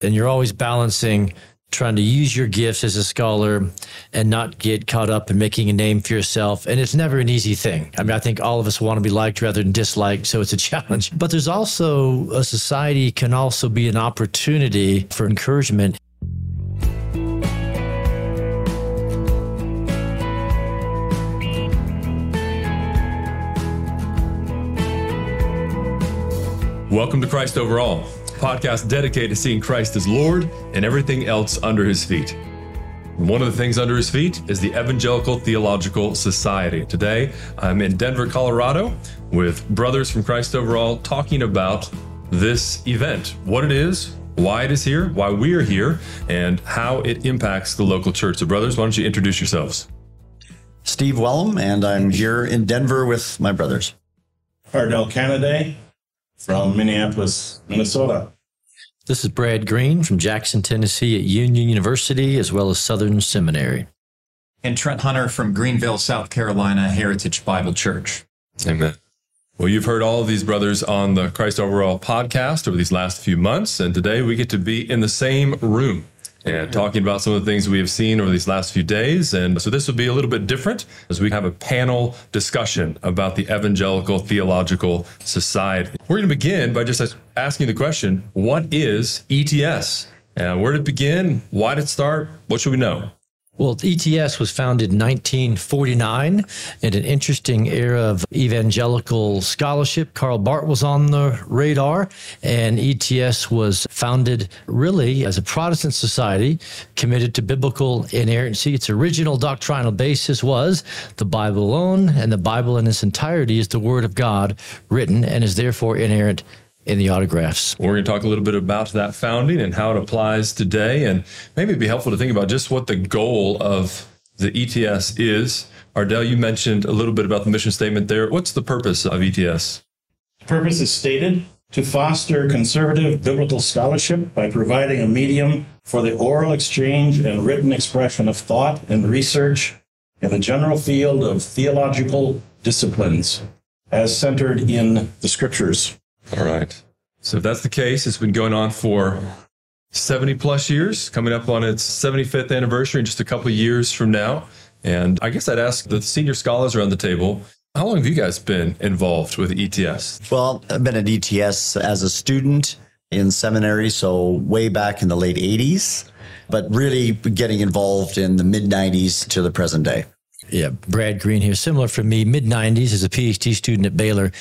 And you're always balancing trying to use your gifts as a scholar and not get caught up in making a name for yourself. And it's never an easy thing. I mean, I think all of us want to be liked rather than disliked, so it's a challenge. But there's also a society can also be an opportunity for encouragement. Welcome to Christ Over All, podcast dedicated to seeing Christ as Lord and everything else under his feet. One of the things under his feet is the Evangelical Theological Society. Today, I'm in Denver, Colorado with brothers from Christ Over All talking about this event, what it is, why it is here, why we are here, and how it impacts the local church. So, brothers, why don't you introduce yourselves? Steve Wellum, and I'm here in Denver with my brothers. Ardel Caneday from Minneapolis, Minnesota. This is Brad Green from Jackson, Tennessee at Union University, as well as Southern Seminary. And Trent Hunter from Greenville, South Carolina, Heritage Bible Church. Amen. Well, you've heard all of these brothers on the Christ Over All podcast over these last few months, and today we get to be in the same room and talking about some of the things we have seen over these last few days. And so this will be a little bit different as we have a panel discussion about the Evangelical Theological Society. We're going to begin by just asking the question what is ETS? And uh, where did it begin? Why did it start? What should we know? Well, ETS was founded in 1949 in an interesting era of evangelical scholarship. Karl Barth was on the radar, and ETS was founded really as a Protestant society committed to biblical inerrancy. Its original doctrinal basis was the Bible alone, and the Bible in its entirety is the Word of God written and is therefore inerrant in the autographs. We're going to talk a little bit about that founding and how it applies today, and maybe it'd be helpful to think about just what the goal of the ETS is. Ardel, you mentioned a little bit about the mission statement there. What's the purpose of ETS? The purpose is stated to foster conservative biblical scholarship by providing a medium for the oral exchange and written expression of thought and research in the general field of theological disciplines as centered in the scriptures. All right. So if that's the case, it's been going on for 70 plus years, coming up on its 75th anniversary in just a couple of years from now. And I guess I'd ask the senior scholars around the table, how long have you guys been involved with ETS? Well, I've been at ETS as a student in seminary, so way back in the late 80s, but really getting involved in the mid 90s to the present day. Yeah, Brad Green here. Similar for me, mid 90s as a PhD student at Baylor,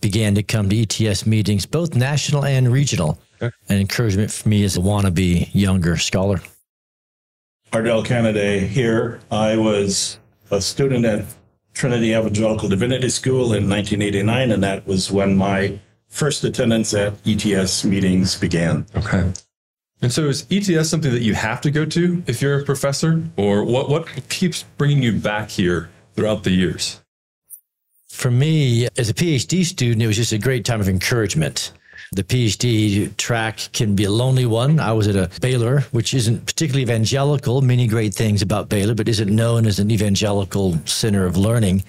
began to come to ETS meetings, both national and regional. Okay. An encouragement for me as a wannabe younger scholar. Ardel Caneday here. I was a student at Trinity Evangelical Divinity School in 1989, and that was when my first attendance at ETS meetings began. Okay. And so is ETS something that you have to go to if you're a professor or what, what keeps bringing you back here throughout the years? For me, as a PhD student, it was just a great time of encouragement. The PhD track can be a lonely one. I was at a Baylor, which isn't particularly evangelical, many great things about Baylor, but isn't known as an evangelical center of learning.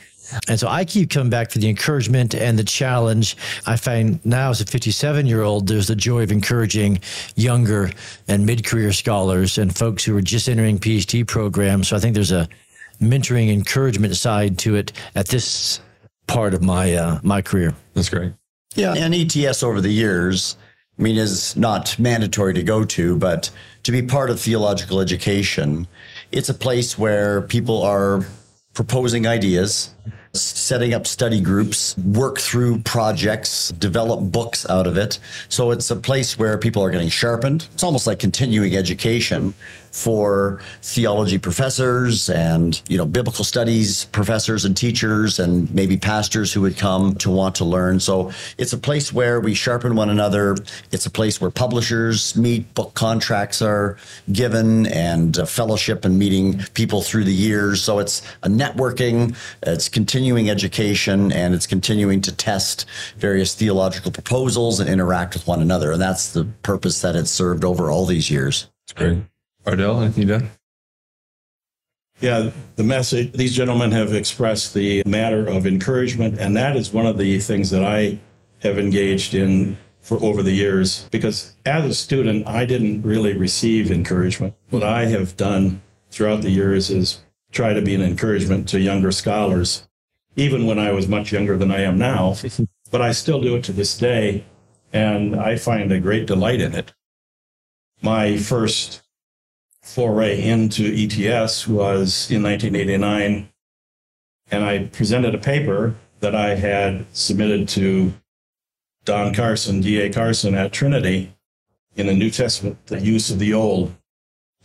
And so I keep coming back for the encouragement and the challenge. I find now as a 57 year old, there's the joy of encouraging younger and mid career scholars and folks who are just entering PhD programs. So I think there's a mentoring encouragement side to it at this part of my, uh, my career. That's great. Yeah. And ETS over the years, I mean, is not mandatory to go to, but to be part of theological education, it's a place where people are proposing ideas setting up study groups, work through projects, develop books out of it. So it's a place where people are getting sharpened. It's almost like continuing education for theology professors and, you know, biblical studies professors and teachers and maybe pastors who would come to want to learn. So it's a place where we sharpen one another. It's a place where publishers meet, book contracts are given and uh, fellowship and meeting people through the years. So it's a networking, it's continuing education and it's continuing to test various theological proposals and interact with one another. And that's the purpose that it's served over all these years. That's great. Ardel, anything you done? Yeah, the message, these gentlemen have expressed the matter of encouragement, and that is one of the things that I have engaged in for over the years because as a student, I didn't really receive encouragement. What I have done throughout the years is try to be an encouragement to younger scholars, even when I was much younger than I am now. But I still do it to this day, and I find a great delight in it. My first foray into ETS was in 1989, and I presented a paper that I had submitted to Don Carson, D.A. Carson at Trinity in the New Testament, the use of the Old.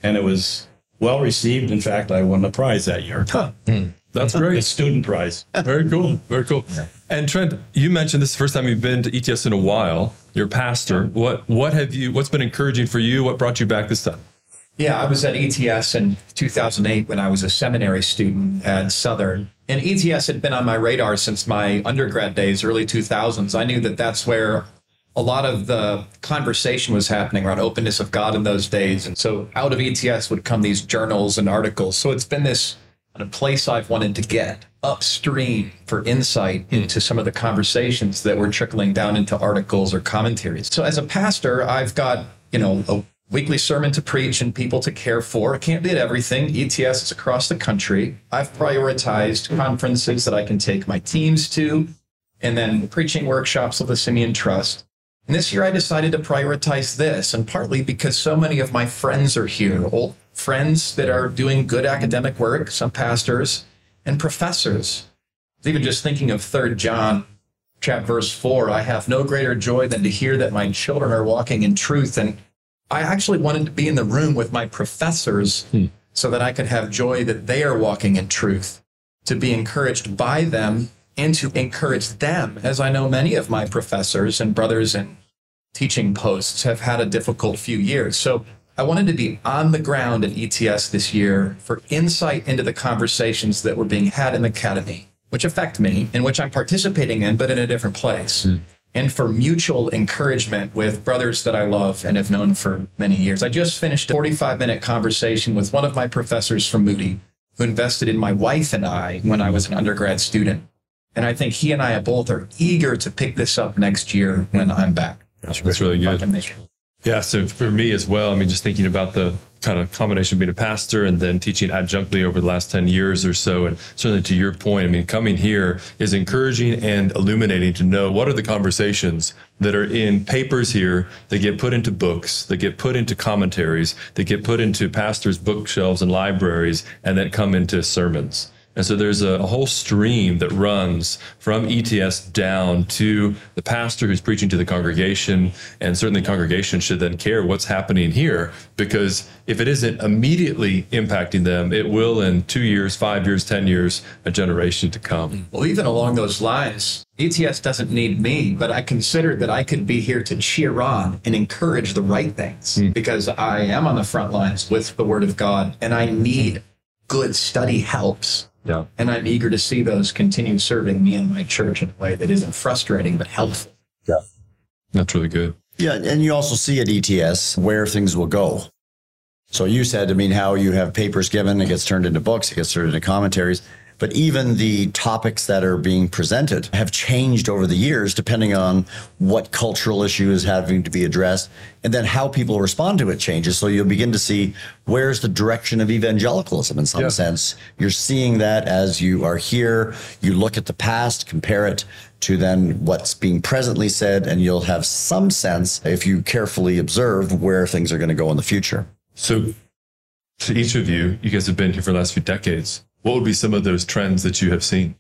And it was well received. In fact, I won the prize that year. Hmm. That's The great. student prize. Very cool. Very cool. And Trent, you mentioned this is the first time you've been to ETS in a while. You're a pastor. What what have you what's been encouraging for you? What brought you back this time? Yeah, I was at ETS in 2008 when I was a seminary student at Southern. And ETS had been on my radar since my undergrad days, early 2000s. I knew that that's where a lot of the conversation was happening around openness of God in those days. And so out of ETS would come these journals and articles. So it's been this kind of place I've wanted to get upstream for insight into some of the conversations that were trickling down into articles or commentaries. So as a pastor, I've got, you know, a weekly sermon to preach and people to care for. I can't be at everything. ETS is across the country. I've prioritized conferences that I can take my teams to and then preaching workshops of the Simeon Trust. And this year I decided to prioritize this, and partly because so many of my friends are here, old friends that are doing good academic work, some pastors and professors. Even just thinking of 3 John chapter verse 4, I have no greater joy than to hear that my children are walking in truth. And I actually wanted to be in the room with my professors hmm. so that I could have joy that they are walking in truth, to be encouraged by them and to encourage them, as I know many of my professors and brothers in teaching posts have had a difficult few years. So I wanted to be on the ground at ETS this year for insight into the conversations that were being had in the academy, which affect me and which I'm participating in, but in a different place. Hmm. And for mutual encouragement with brothers that I love and have known for many years. I just finished a 45 minute conversation with one of my professors from Moody who invested in my wife and I when I was an undergrad student. And I think he and I both are eager to pick this up next year when I'm back. That's really good. Yeah, so for me as well, I mean, just thinking about the kind of combination of being a pastor and then teaching adjunctly over the last 10 years or so. And certainly to your point, I mean, coming here is encouraging and illuminating to know what are the conversations that are in papers here that get put into books, that get put into commentaries, that get put into pastors' bookshelves and libraries, and then come into sermons. And so there's a, a whole stream that runs from ETS down to the pastor who's preaching to the congregation. And certainly, the congregation should then care what's happening here because if it isn't immediately impacting them, it will in two years, five years, 10 years, a generation to come. Well, even along those lines, ETS doesn't need me, but I consider that I could be here to cheer on and encourage the right things hmm. because I am on the front lines with the Word of God and I need good study helps. Yeah. And I'm eager to see those continue serving me and my church in a way that isn't frustrating but helpful. Yeah. That's really good. Yeah, and you also see at ETS where things will go. So you said, I mean, how you have papers given, it gets turned into books, it gets turned into commentaries. But even the topics that are being presented have changed over the years, depending on what cultural issue is having to be addressed, and then how people respond to it changes. So you'll begin to see where's the direction of evangelicalism in some Yeah. sense. You're seeing that as you are here. You look at the past, compare it to then what's being presently said, and you'll have some sense, if you carefully observe, where things are going to go in the future. So, to each of you, you guys have been here for the last few decades. What would be some of those trends that you have seen?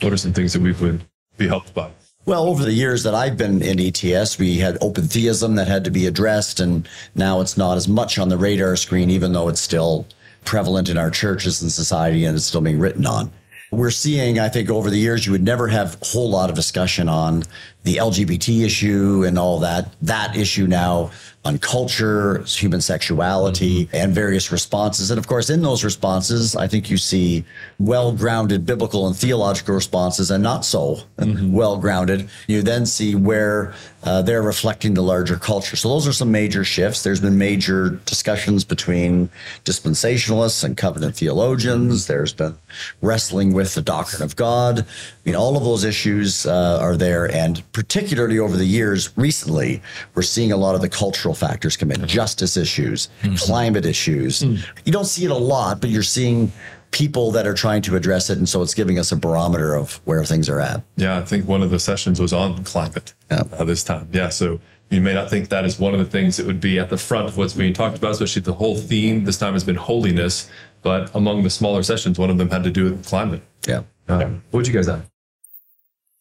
What are some things that we would be helped by? Well, over the years that I've been in ETS, we had open theism that had to be addressed, and now it's not as much on the radar screen, even though it's still prevalent in our churches and society and it's still being written on. We're seeing, I think, over the years, you would never have a whole lot of discussion on the LGBT issue and all that. That issue now, on culture, human sexuality, and various responses. And of course, in those responses, I think you see well grounded biblical and theological responses and not so well grounded. You then see where uh, they're reflecting the larger culture. So those are some major shifts. There's been major discussions between dispensationalists and covenant theologians. There's been wrestling with the doctrine of God. I mean, all of those issues uh, are there. And particularly over the years, recently, we're seeing a lot of the cultural factors come in justice issues, climate issues. You don't see it a lot, but you're seeing people that are trying to address it. And so it's giving us a barometer of where things are at. Yeah, I think one of the sessions was on climate Yeah. uh, this time. Yeah, so you may not think that is one of the things that would be at the front of what's being talked about, especially the whole theme this time has been holiness. But among the smaller sessions, one of them had to do with climate. Yeah. Uh, what would you guys have?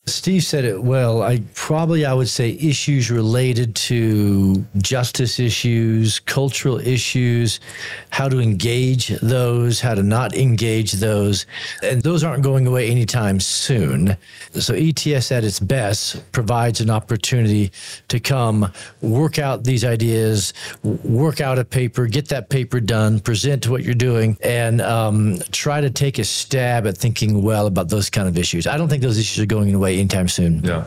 Steve said it well. I probably I would say issues related to justice issues, cultural issues, how to engage those, how to not engage those. And those aren't going away anytime soon. So ETS at its best provides an opportunity to come work out these ideas, work out a paper, get that paper done, present what you're doing, and um, try to take a stab at thinking well about those kind of issues. I don't think those issues are going away anytime soon. Yeah.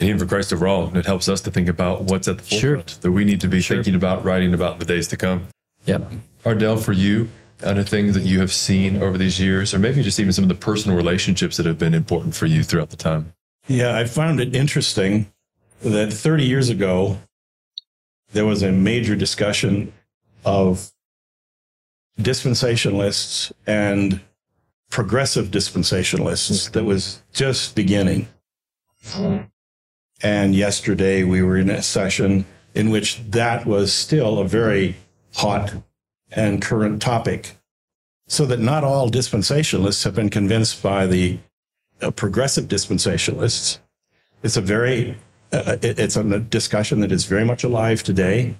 And even for Christ Over All, it helps us to think about what's at the Sure. forefront that we need to be thinking about, writing about in the days to come. Yep. Ardel, for you, other things that you have seen over these years, or maybe just even some of the personal relationships that have been important for you throughout the time. Yeah, I found it interesting that 30 years ago, there was a major discussion of dispensationalists and progressive dispensationalists that was just beginning. And yesterday we were in a session in which that was still a very hot and current topic. So that not all dispensationalists have been convinced by the uh, progressive dispensationalists. It's a very, uh, it- it's a discussion that is very much alive today.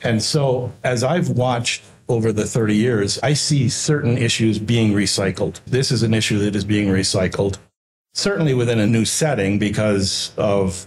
And so, as I've watched over the 30 years, I see certain issues being recycled. This is an issue that is being recycled, certainly within a new setting because of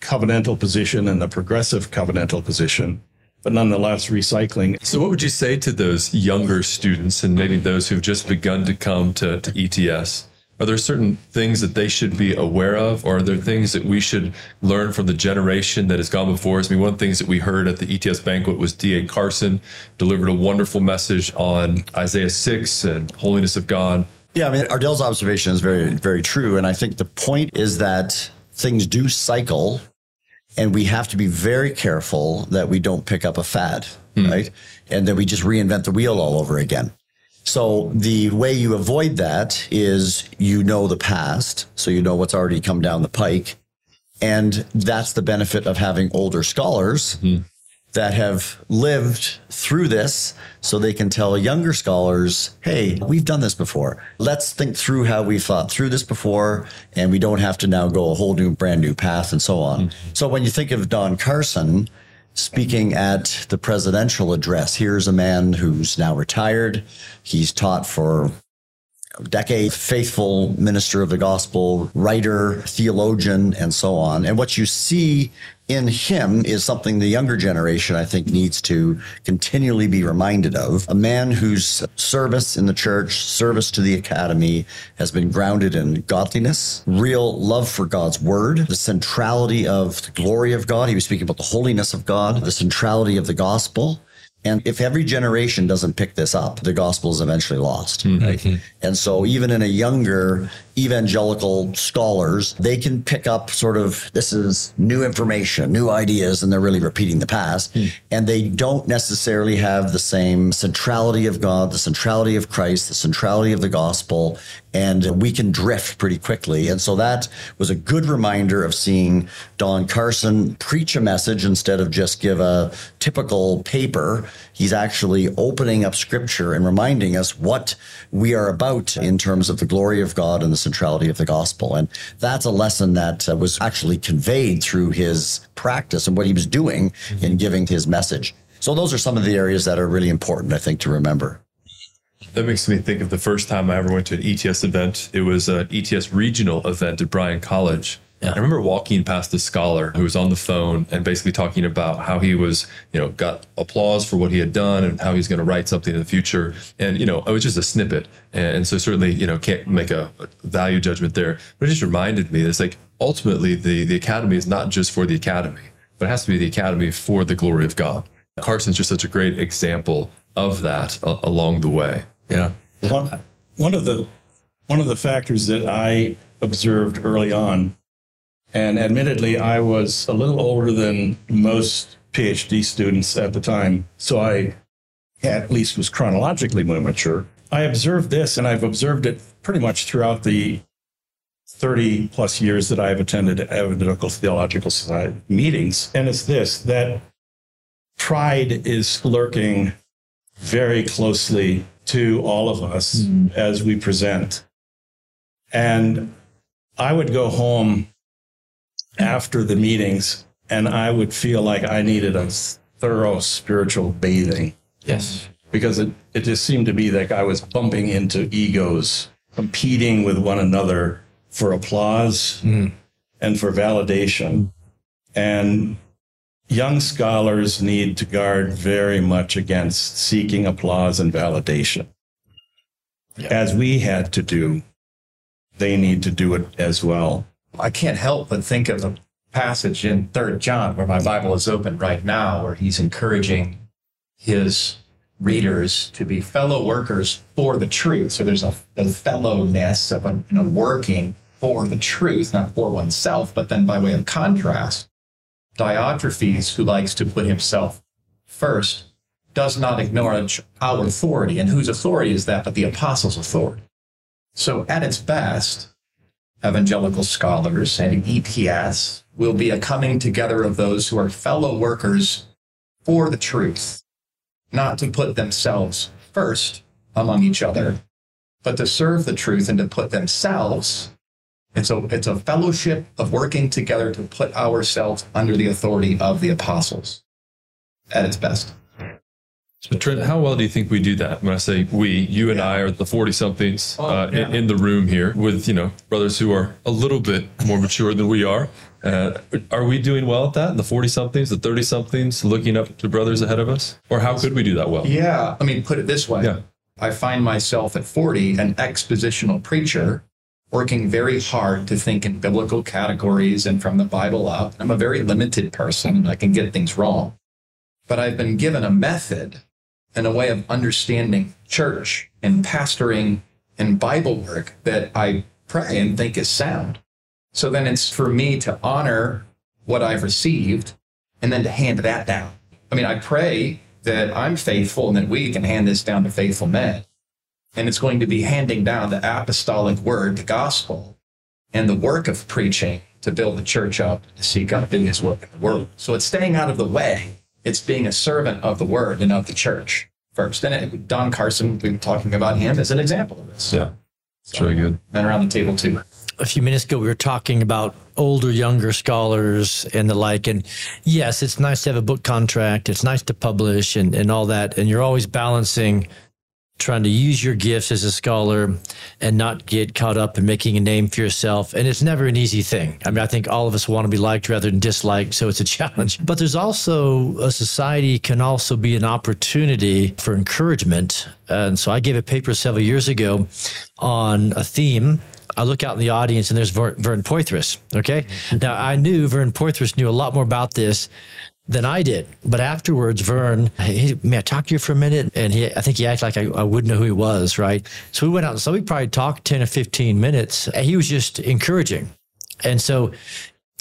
covenantal position and the progressive covenantal position, but nonetheless recycling. So, what would you say to those younger students and maybe those who've just begun to come to, to ETS? Are there certain things that they should be aware of, or are there things that we should learn from the generation that has gone before us? I mean, one of the things that we heard at the ETS banquet was D.A. Carson delivered a wonderful message on Isaiah 6 and holiness of God. Yeah, I mean, Ardel's observation is very, very true. And I think the point is that things do cycle, and we have to be very careful that we don't pick up a fad, hmm. right? And that we just reinvent the wheel all over again. So the way you avoid that is you know the past, so you know what's already come down the pike. And that's the benefit of having older scholars mm-hmm. that have lived through this so they can tell younger scholars, hey, we've done this before. Let's think through how we thought through this before, and we don't have to now go a whole new, brand new path and so on. Mm-hmm. So when you think of Don Carson, speaking at the presidential address. Here's a man who's now retired. He's taught for decade, faithful minister of the gospel, writer, theologian, and so on. And what you see in him is something the younger generation, I think, needs to continually be reminded of. A man whose service in the church, service to the academy has been grounded in godliness, real love for God's word, the centrality of the glory of God. He was speaking about the holiness of God, the centrality of the gospel. And if every generation doesn't pick this up, the gospel is eventually lost. Mm-hmm. Right? And so, even in a younger evangelical scholars, they can pick up sort of this is new information, new ideas, and they're really repeating the past. Hmm. And they don't necessarily have the same centrality of God, the centrality of Christ, the centrality of the gospel. And we can drift pretty quickly. And so that was a good reminder of seeing Don Carson preach a message instead of just give a typical paper. He's actually opening up scripture and reminding us what we are about in terms of the glory of God and the centrality of the gospel. And that's a lesson that uh, was actually conveyed through his practice and what he was doing in giving his message. So those are some of the areas that are really important, I think, to remember. That makes me think of the first time I ever went to an ETS event. It was an ETS regional event at Bryan College. Yeah. I remember walking past this scholar who was on the phone and basically talking about how he was, you know, got applause for what he had done and how he's going to write something in the future. And, you know, it was just a snippet. And so certainly, you know, can't make a, a value judgment there. But it just reminded me it's like ultimately the, the academy is not just for the academy, but it has to be the academy for the glory of God. Carson's just such a great example of that a- along the way. Yeah. One, one of the one of the factors that I observed early on, and admittedly, I was a little older than most PhD students at the time, so I at least was chronologically more mature. I observed this, and I've observed it pretty much throughout the 30 plus years that I've attended Evangelical Theological Society meetings, and it's this that pride is lurking very closely to all of us mm. as we present. And I would go home after the meetings and I would feel like I needed a thorough spiritual bathing Yes. because it, it just seemed to be like I was bumping into egos, competing with one another for applause hmm. and for validation. And young scholars need to guard very much against seeking applause and validation. As we had to do, they need to do it as well. I can't help but think of the passage in Third John, where my Bible is open right now, where he's encouraging his readers to be fellow workers for the truth. So there's a, a fellowness of a, know, working for the truth, not for oneself, but then by way of contrast, Diotrephes, who likes to put himself first, does not acknowledge our authority. And whose authority is that but the apostles' authority? So at its best, evangelical scholars and ETS will be a coming together of those who are fellow workers for the truth, not to put themselves first among each other, but to serve the truth and to put themselves. It's a, it's a fellowship of working together to put ourselves under the authority of the apostles at its best. So Trent, how well do you think we do that? When I say we, you and I are the 40 somethings uh, in, in the room here with, you know, brothers who are a little bit more mature than we are. Uh, are we doing well at that? The 40 somethings, the 30 somethings, looking up to brothers ahead of us? Or how could we do that well? Yeah. I mean, put it this way. Yeah. I find myself at 40, an expositional preacher, working very hard to think in biblical categories and from the Bible up. I'm a very limited person. I can get things wrong. But I've been given a method and a way of understanding church and pastoring and Bible work that I pray and think is sound. So then it's for me to honor what I've received and then to hand that down. I mean, I pray that I'm faithful and that we can hand this down to faithful men. And it's going to be handing down the apostolic word, the gospel, and the work of preaching to build the church up, to see God do his work in the world. So it's staying out of the way. It's being a servant of the word and of the church first. And it, Don Carson, we were talking about him as an example of this. Yeah. It's really good. And around the table too. a few minutes ago, we were talking about older, younger scholars and the like. And yes, it's nice to have a book contract. It's nice to publish and, and all that. And you're always balancing trying to use your gifts as a scholar and not get caught up in making a name for yourself. And it's never an easy thing. I mean, I think all of us want to be liked rather than disliked. So it's a challenge. But there's also a society can also be an opportunity for encouragement. And so I gave a paper several years ago on a theme I look out in the audience and there's Ver- Vern Poythress. Okay. Mm-hmm. Now I knew Vern Poythress knew a lot more about this than I did. But afterwards, Vern, he, may I talk to you for a minute? And he, I think he acted like I, I wouldn't know who he was, right? So we went out, so we probably talked 10 or 15 minutes. And he was just encouraging. And so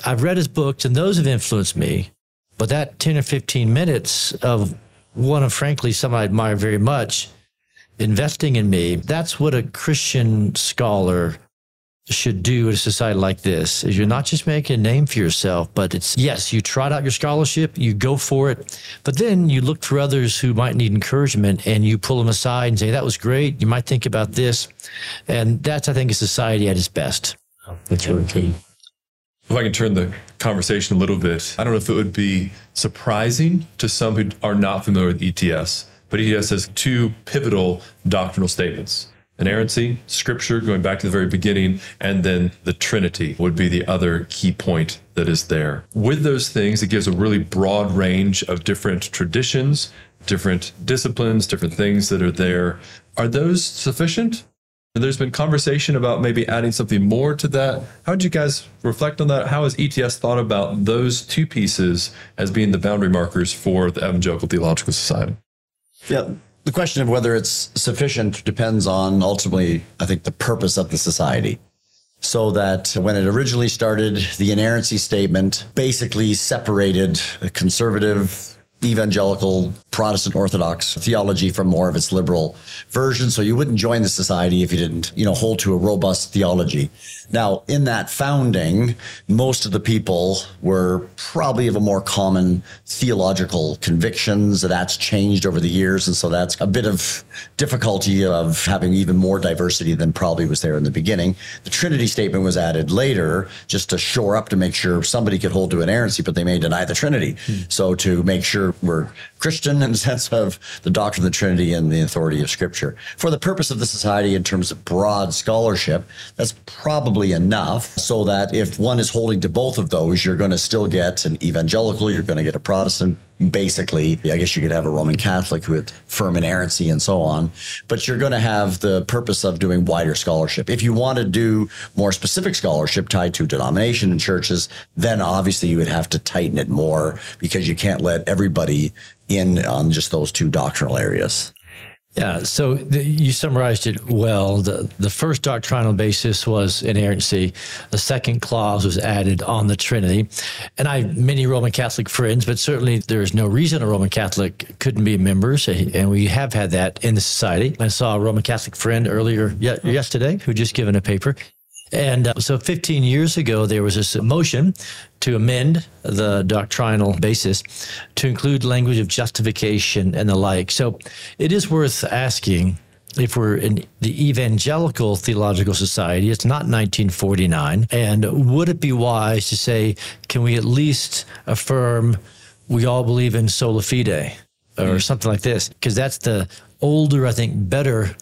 I've read his books and those have influenced me. But that 10 or 15 minutes of one of, frankly, someone I admire very much, investing in me, that's what a Christian scholar should do in a society like this is you're not just making a name for yourself, but it's yes, you trot out your scholarship, you go for it, but then you look for others who might need encouragement and you pull them aside and say, that was great. You might think about this. And that's, I think, a society at its best. Oh, that's really key. If I can turn the conversation a little bit, I don't know if it would be surprising to some who are not familiar with ETS, but ETS has two pivotal doctrinal statements. Inerrancy, scripture, going back to the very beginning, and then the Trinity would be the other key point that is there. With those things, it gives a really broad range of different traditions, different disciplines, different things that are there. Are those sufficient? There's been conversation about maybe adding something more to that. How did you guys reflect on that? How has ETS thought about those two pieces as being the boundary markers for the Evangelical Theological Society? Yeah. The question of whether it's sufficient depends on ultimately, I think, the purpose of the society. So that when it originally started, the inerrancy statement basically separated a conservative evangelical Protestant Orthodox theology from more of its liberal version. So you wouldn't join the society if you didn't, you know, hold to a robust theology. Now, in that founding, most of the people were probably of a more common theological convictions. That's changed over the years. And so that's a bit of difficulty of having even more diversity than probably was there in the beginning. The Trinity statement was added later just to shore up to make sure somebody could hold to inerrancy, but they may deny the Trinity. Hmm. So to make sure we're Christian sense of the doctrine of the Trinity and the authority of Scripture. For the purpose of the society in terms of broad scholarship, that's probably enough so that if one is holding to both of those, you're going to still get an evangelical, you're going to get a Protestant, basically. I guess you could have a Roman Catholic had firm inerrancy and so on, but you're going to have the purpose of doing wider scholarship. If you want to do more specific scholarship tied to denomination and churches, then obviously you would have to tighten it more because you can't let everybody in on just those two doctrinal areas. Yeah, so the, you summarized it well. The, the first doctrinal basis was inerrancy. The second clause was added on the Trinity. And I have many Roman Catholic friends, but certainly there is no reason a Roman Catholic couldn't be members. And we have had that in the society. I saw a Roman Catholic friend earlier yesterday who just given a paper and uh, so 15 years ago, there was this motion to amend the doctrinal basis to include language of justification and the like. So it is worth asking if we're in the Evangelical Theological Society, it's not 1949. And would it be wise to say, can we at least affirm we all believe in sola fide or mm-hmm. something like this? Because that's the older, I think, better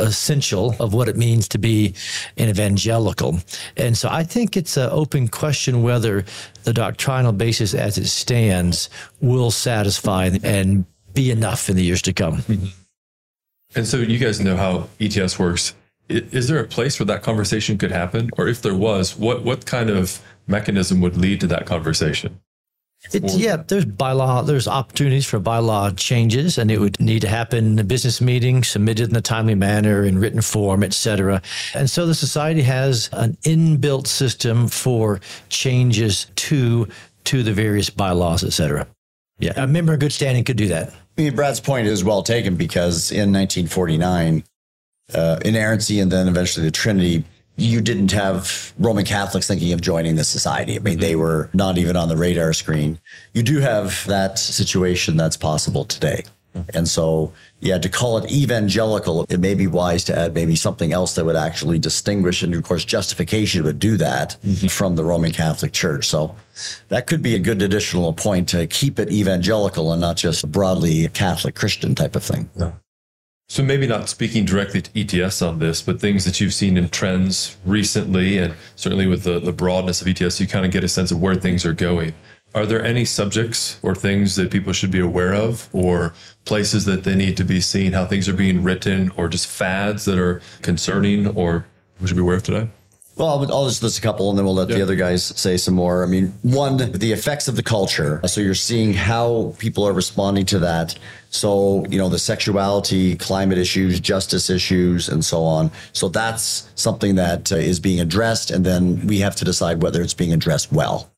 essential of what it means to be an evangelical. And so I think it's an open question whether the doctrinal basis as it stands will satisfy and be enough in the years to come. Mm-hmm. And so you guys know how ETS works. Is there a place where that conversation could happen? Or if there was, what, what kind of mechanism would lead to that conversation? It, yeah, there's bylaw, there's opportunities for bylaw changes, and it would need to happen in a business meeting, submitted in a timely manner, in written form, etc. And so the society has an inbuilt system for changes to to the various bylaws, etc. Yeah, a member in good standing could do that. I mean, Brad's point is well taken because in 1949, uh, inerrancy and then eventually the Trinity you didn't have Roman Catholics thinking of joining the society. I mean, they were not even on the radar screen. You do have that situation that's possible today. And so, yeah, to call it evangelical, it may be wise to add maybe something else that would actually distinguish. And of course, justification would do that mm-hmm. from the Roman Catholic Church. So that could be a good additional point to keep it evangelical and not just broadly Catholic Christian type of thing. Yeah. So maybe not speaking directly to ETS on this, but things that you've seen in trends recently, and certainly with the, the broadness of ETS, you kind of get a sense of where things are going. Are there any subjects or things that people should be aware of, or places that they need to be seeing how things are being written, or just fads that are concerning, or we should be aware of today? Well, I'll just list a couple and then we'll let yeah. the other guys say some more. I mean, one, the effects of the culture. So you're seeing how people are responding to that. So, you know, the sexuality, climate issues, justice issues, and so on. So that's something that uh, is being addressed. And then we have to decide whether it's being addressed well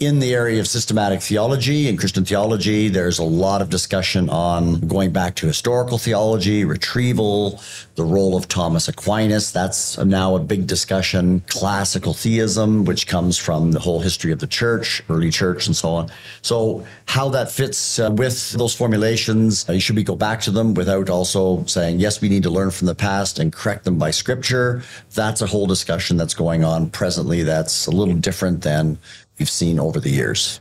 in the area of systematic theology and Christian theology, there's a lot of discussion on going back to historical theology, retrieval, the role of Thomas Aquinas. That's now a big discussion. Classical theism, which comes from the whole history of the church, early church, and so on. So, how that fits uh, with those formulations, uh, should we go back to them without also saying, yes, we need to learn from the past and correct them by scripture? That's a whole discussion that's going on presently that's a little different than we've seen over the years.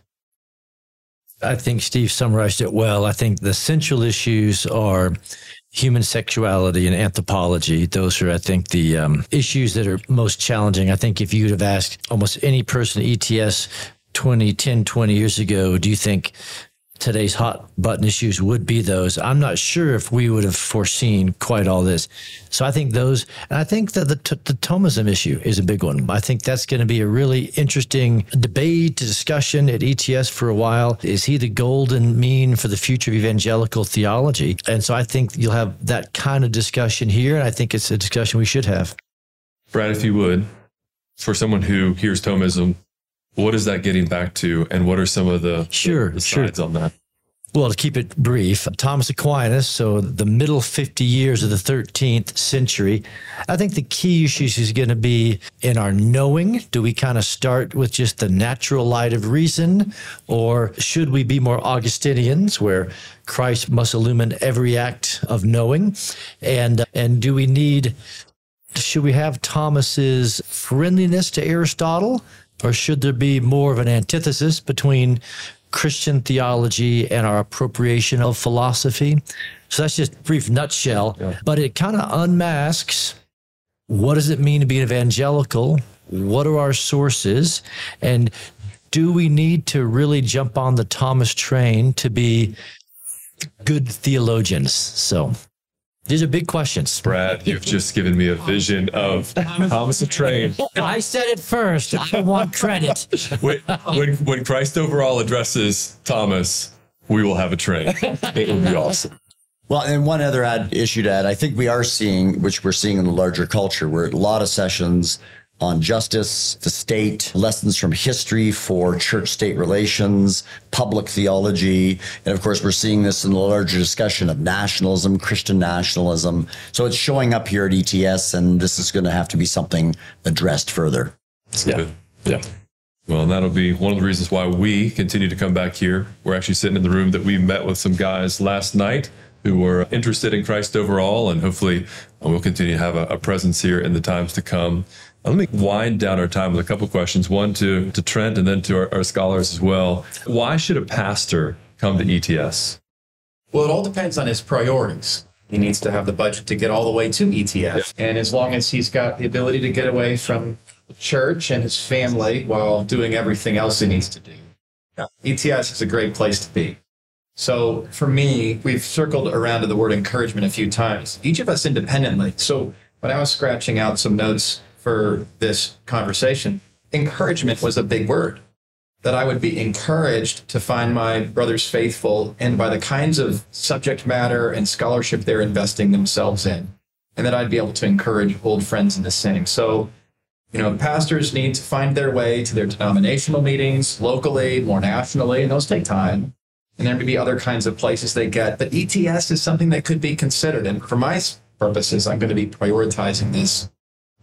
I think Steve summarized it well. I think the central issues are human sexuality and anthropology. Those are, I think, the um, issues that are most challenging. I think if you would have asked almost any person at ETS 20, 10, 20 years ago, do you think today's hot button issues would be those. I'm not sure if we would have foreseen quite all this. So I think those, and I think that the, the Thomism issue is a big one. I think that's going to be a really interesting debate, discussion at ETS for a while. Is he the golden mean for the future of evangelical theology? And so I think you'll have that kind of discussion here. And I think it's a discussion we should have. Brad, if you would, for someone who hears Thomism, what is that getting back to, and what are some of the, sure, the sure. sides on that? Well, to keep it brief, Thomas Aquinas, so the middle 50 years of the 13th century, I think the key issues is going to be in our knowing. Do we kind of start with just the natural light of reason, or should we be more Augustinians, where Christ must illumine every act of knowing? And and do we need should we have Thomas's friendliness to Aristotle? Or should there be more of an antithesis between Christian theology and our appropriation of philosophy? So that's just a brief nutshell, yeah. but it kind of unmasks what does it mean to be evangelical? What are our sources? And do we need to really jump on the Thomas train to be good theologians? So these are big questions. Brad, you've just given me a vision of Thomas a train. I said it first. I want credit. When, when, when Christ Over All addresses Thomas, we will have a train. It would be awesome. Well, and one other add, issue to add, I think we are seeing, which we're seeing in the larger culture, where a lot of sessions on justice, the state, lessons from history for church state relations, public theology. And of course, we're seeing this in the larger discussion of nationalism, Christian nationalism. So it's showing up here at ETS, and this is going to have to be something addressed further. Yeah. Yeah. Well, that'll be one of the reasons why we continue to come back here. We're actually sitting in the room that we met with some guys last night who were interested in Christ Over All, and hopefully uh, we'll continue to have a, a presence here in the times to come. Let me wind down our time with a couple questions. One to, to Trent and then to our, our scholars as well. Why should a pastor come to ETS? Well, it all depends on his priorities. He needs to have the budget to get all the way to ETS. Yeah. And as long as he's got the ability to get away from church and his family while doing everything else he needs to do, yeah. ETS is a great place to be. So for me, we've circled around to the word encouragement a few times, each of us independently. So when I was scratching out some notes for this conversation, encouragement was a big word. That I would be encouraged to find my brothers faithful and by the kinds of subject matter and scholarship they're investing themselves in. And that I'd be able to encourage old friends in the same. So, you know, pastors need to find their way to their denominational meetings locally, more nationally, and those take time. And there may be other kinds of places they get. But ETS is something that could be considered. And for my purposes, I'm going to be prioritizing this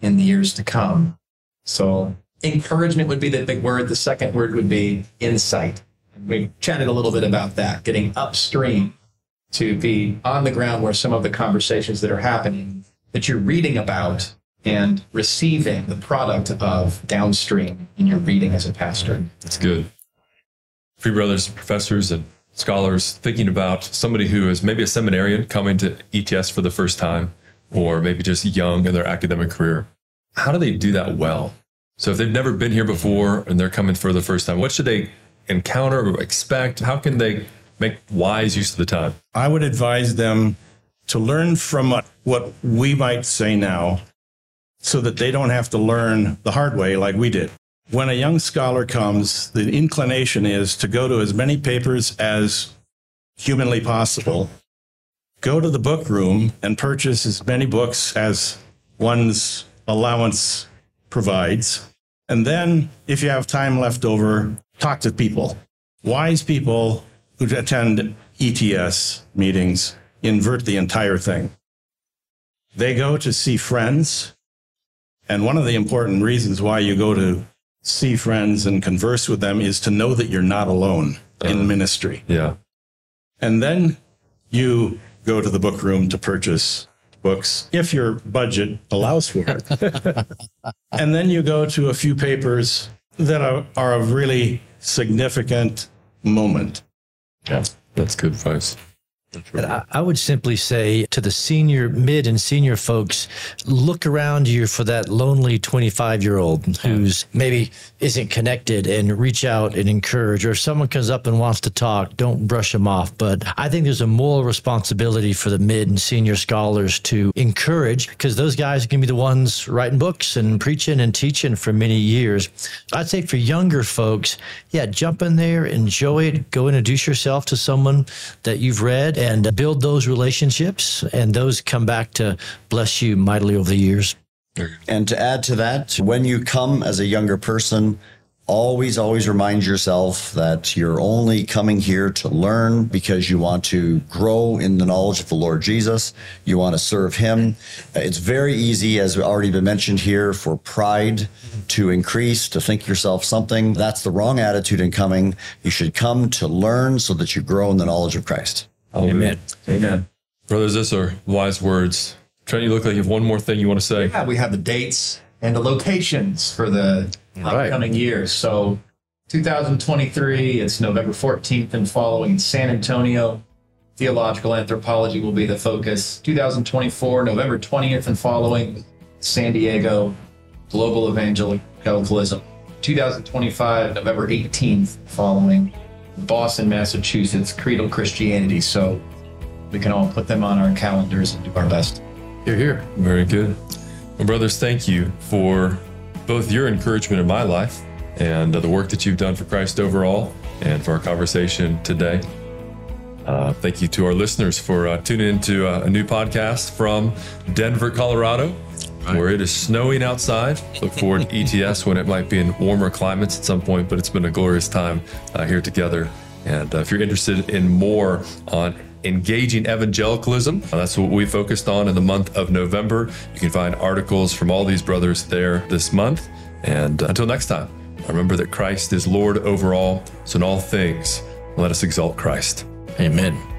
in the years to come. So encouragement would be the big word. The second word would be insight. We chatted a little bit about that, getting upstream to be on the ground where some of the conversations that are happening that you're reading about and receiving the product of downstream in your reading as a pastor. That's good. Free brothers, professors, and scholars thinking about somebody who is maybe a seminarian coming to ETS for the first time or maybe just young in their academic career. How do they do that well? So if they've never been here before and they're coming for the first time, what should they encounter or expect? How can they make wise use of the time? I would advise them to learn from what we might say now so that they don't have to learn the hard way like we did. When a young scholar comes, the inclination is to go to as many papers as humanly possible go to the book room and purchase as many books as one's allowance provides. And then, if you have time left over, talk to people. Wise people who attend ETS meetings invert the entire thing. They go to see friends. And one of the important reasons why you go to see friends and converse with them is to know that you're not alone in uh, ministry. Yeah. And then you go to the book room to purchase books if your budget allows for it. and then you go to a few papers that are, are of really significant moment. Yeah, that's good advice. I, I would simply say to the senior, mid, and senior folks, look around you for that lonely 25 year old who's maybe isn't connected and reach out and encourage. Or if someone comes up and wants to talk, don't brush them off. But I think there's a moral responsibility for the mid and senior scholars to encourage because those guys can be the ones writing books and preaching and teaching for many years. I'd say for younger folks, yeah, jump in there, enjoy it, go introduce yourself to someone that you've read and build those relationships. And those come back to bless you mightily over the years. And to add to that, when you come as a younger person, always, always remind yourself that you're only coming here to learn because you want to grow in the knowledge of the Lord Jesus. You want to serve Him. It's very easy, as already been mentioned here, for pride to increase, to think yourself something. That's the wrong attitude in coming. You should come to learn so that you grow in the knowledge of Christ. Amen. Amen. Brothers, this are wise words. Trent, you look like you have one more thing you want to say. Yeah, we have the dates and the locations for the Right. upcoming years. So 2023, it's November 14th and following San Antonio. Theological anthropology will be the focus. 2024, November 20th and following, San Diego, global evangelicalism. 2025, November 18th, following Boston, Massachusetts, creedal Christianity. So we can all put them on our calendars and do our best. You're here. Very good. Well, brothers, thank you for both your encouragement in my life and uh, the work that you've done for Christ Over All and for our conversation today. Uh, thank you to our listeners for uh, tuning into uh, a new podcast from Denver, Colorado, where it is snowing outside. Look forward to ETS when it might be in warmer climates at some point, but it's been a glorious time uh, here together. And uh, if you're interested in more on engaging evangelicalism, uh, that's what we focused on in the month of November. You can find articles from all these brothers there this month. And uh, until next time, remember that Christ is Lord over all. So in all things, let us exalt Christ. Amen.